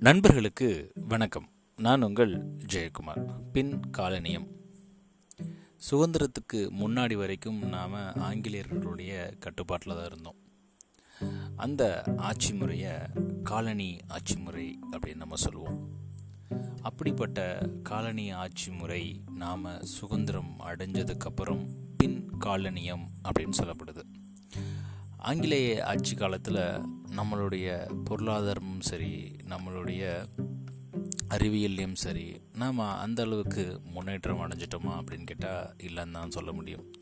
நண்பர்களுக்கு வணக்கம். நான் உங்கள் ஜெயக்குமார். பின் காலனியம். சுதந்திரத்துக்கு முன்னாடி வரைக்கும் நாம் ஆங்கிலேயர்களுடைய கட்டுப்பாட்டில் தான் இருந்தோம். அந்த ஆட்சி முறையை காலனி ஆட்சி முறை அப்படின்னு நம்ம சொல்லுவோம். அப்படிப்பட்ட காலனி ஆட்சி முறை நாம் சுதந்திரம் அடைஞ்சதுக்கப்புறம் பின் காலனியம் அப்படின்னு சொல்லப்படுது. ஆங்கிலேய ஆட்சி காலத்தில் நம்மளுடைய பொருளாதாரமும் சரி நம்மளுடைய அறிவியல்லையும் சரி நாம் அந்த அளவுக்கு முன்னேற்றம் அடைஞ்சிட்டோமா அப்படின்னு கேட்டால் இல்லைன்னு தான் சொல்ல முடியும்.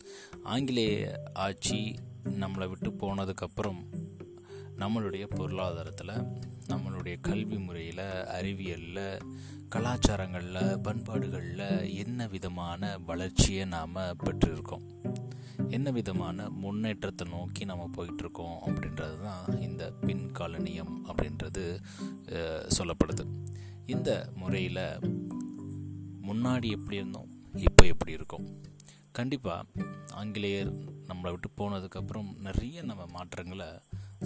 ஆங்கிலேய ஆட்சி நம்மளை விட்டு போனதுக்கப்புறம் நம்மளுடைய பொருளாதாரத்தில் நம்மளுடைய கல்வி முறையில் அறிவியலில் கலாச்சாரங்களில் பண்பாடுகளில் என்ன விதமான வளர்ச்சியை நாம் பெற்றிருக்கோம்? என்ன விதமான முன்னேற்றத்தை நோக்கி நம்ம போயிட்டுருக்கோம் அப்படின்றது தான் இந்த பின் காலனியம் அப்படின்றது சொல்லப்படுது. இந்த முறையில் முன்னாடி எப்படி இருந்தோம் இப்போ எப்படி இருக்கோம்? கண்டிப்பாக ஆங்கிலேயர் நம்மளை விட்டு போனதுக்கப்புறம் நிறைய நம்ம மாற்றங்களை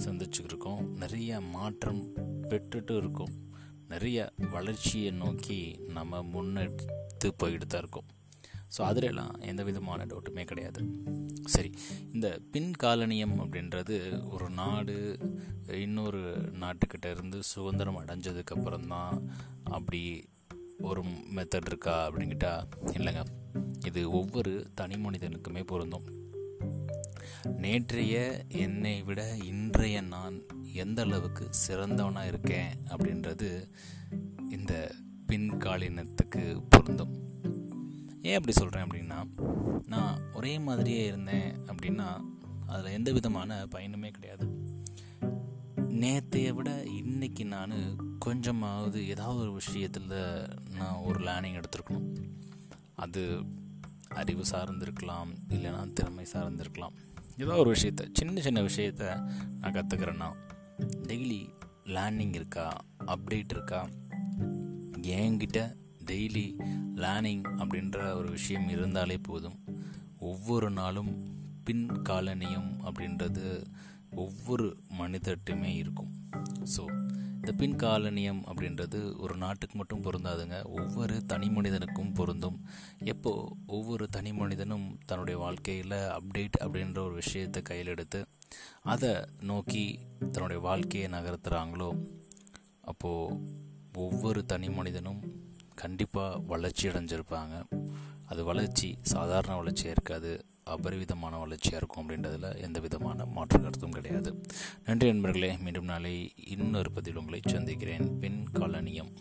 சந்திச்சுருக்கோம் நிறைய மாற்றம் பெற்றுட்டு இருக்கோம். நிறைய வளர்ச்சியை நோக்கி நம்ம முன்னெடுத்து போயிட்டு தான் இருக்கோம். ஸோ அதிலெல்லாம் எந்த விதமான டவுட்டுமே கிடையாது. சரி இந்த பின் காலனியம் அப்படின்றது ஒரு நாடு இன்னொரு நாட்டுக்கிட்ட இருந்து சுதந்திரம் அடைஞ்சதுக்கப்புறம் தான் அப்படி ஒரு மெத்தட் இருக்கா அப்படிங்கிட்டா இல்லைங்க. இது ஒவ்வொரு தனி மனிதனுக்குமே பொருந்தும். நேற்றைய என்னை விட இன்றைய நான் எந்த அளவுக்கு சிறந்தவனாக இருக்கேன் அப்படின்றது இந்த பின்காலினத்துக்கு பொருந்தும். ஏன் அப்படி சொல்கிறேன் அப்படின்னா நான் ஒரே மாதிரியே இருந்தேன் அப்படின்னா அதில் எந்த விதமான பயனுமே கிடையாது. நேற்றைய விட இன்றைக்கி நான் கொஞ்சமாவது ஏதாவது ஒரு விஷயத்தில் நான் ஒரு லேர்னிங் எடுத்துருக்கணும். அது அறிவு சார்ந்திருக்கலாம் இல்லைனா திறமை சார்ந்திருக்கலாம். ஏதோ ஒரு விஷயத்த சின்ன சின்ன விஷயத்த நான் கற்றுக்கிறேன்னா டெய்லி லேர்னிங் இருக்கா அப்டேட் இருக்கா என்கிட்ட டெய்லி லேர்னிங் அப்படின்ற ஒரு விஷயம் இருந்தாலே போதும். ஒவ்வொரு நாளும் பின் காலனியம் அப்படின்றது ஒவ்வொரு மனிதர்கிட்டையுமே இருக்கும். ஸோ இந்த பின் காலனியம் அப்படின்றது ஒரு நாட்டுக்கு மட்டும் பொருந்தாதுங்க. ஒவ்வொரு தனி மனிதனுக்கும் பொருந்தும். எப்போ ஒவ்வொரு தனி மனிதனும் தன்னுடைய வாழ்க்கையில் அப்டேட் அப்படின்ற ஒரு விஷயத்தை கையில் எடுத்து அதை நோக்கி தன்னுடைய வாழ்க்கையை நகர்த்துகிறாங்களோ அப்போது ஒவ்வொரு தனி மனிதனும் கண்டிப்பாக வளர்ச்சி அடைஞ்சிருப்பாங்க. அது வளர்ச்சி சாதாரண வளர்ச்சியாக இருக்காது அபரிவிதமான வளர்ச்சியாக இருக்கும் அப்படின்றதுல எந்த விதமான மாற்று கருத்தும் கிடையாது. நன்றி நண்பர்களே மீண்டும் நாளை இன்னொரு பதிவில் உங்களை சந்திக்கிறேன். பின் காலனியம்.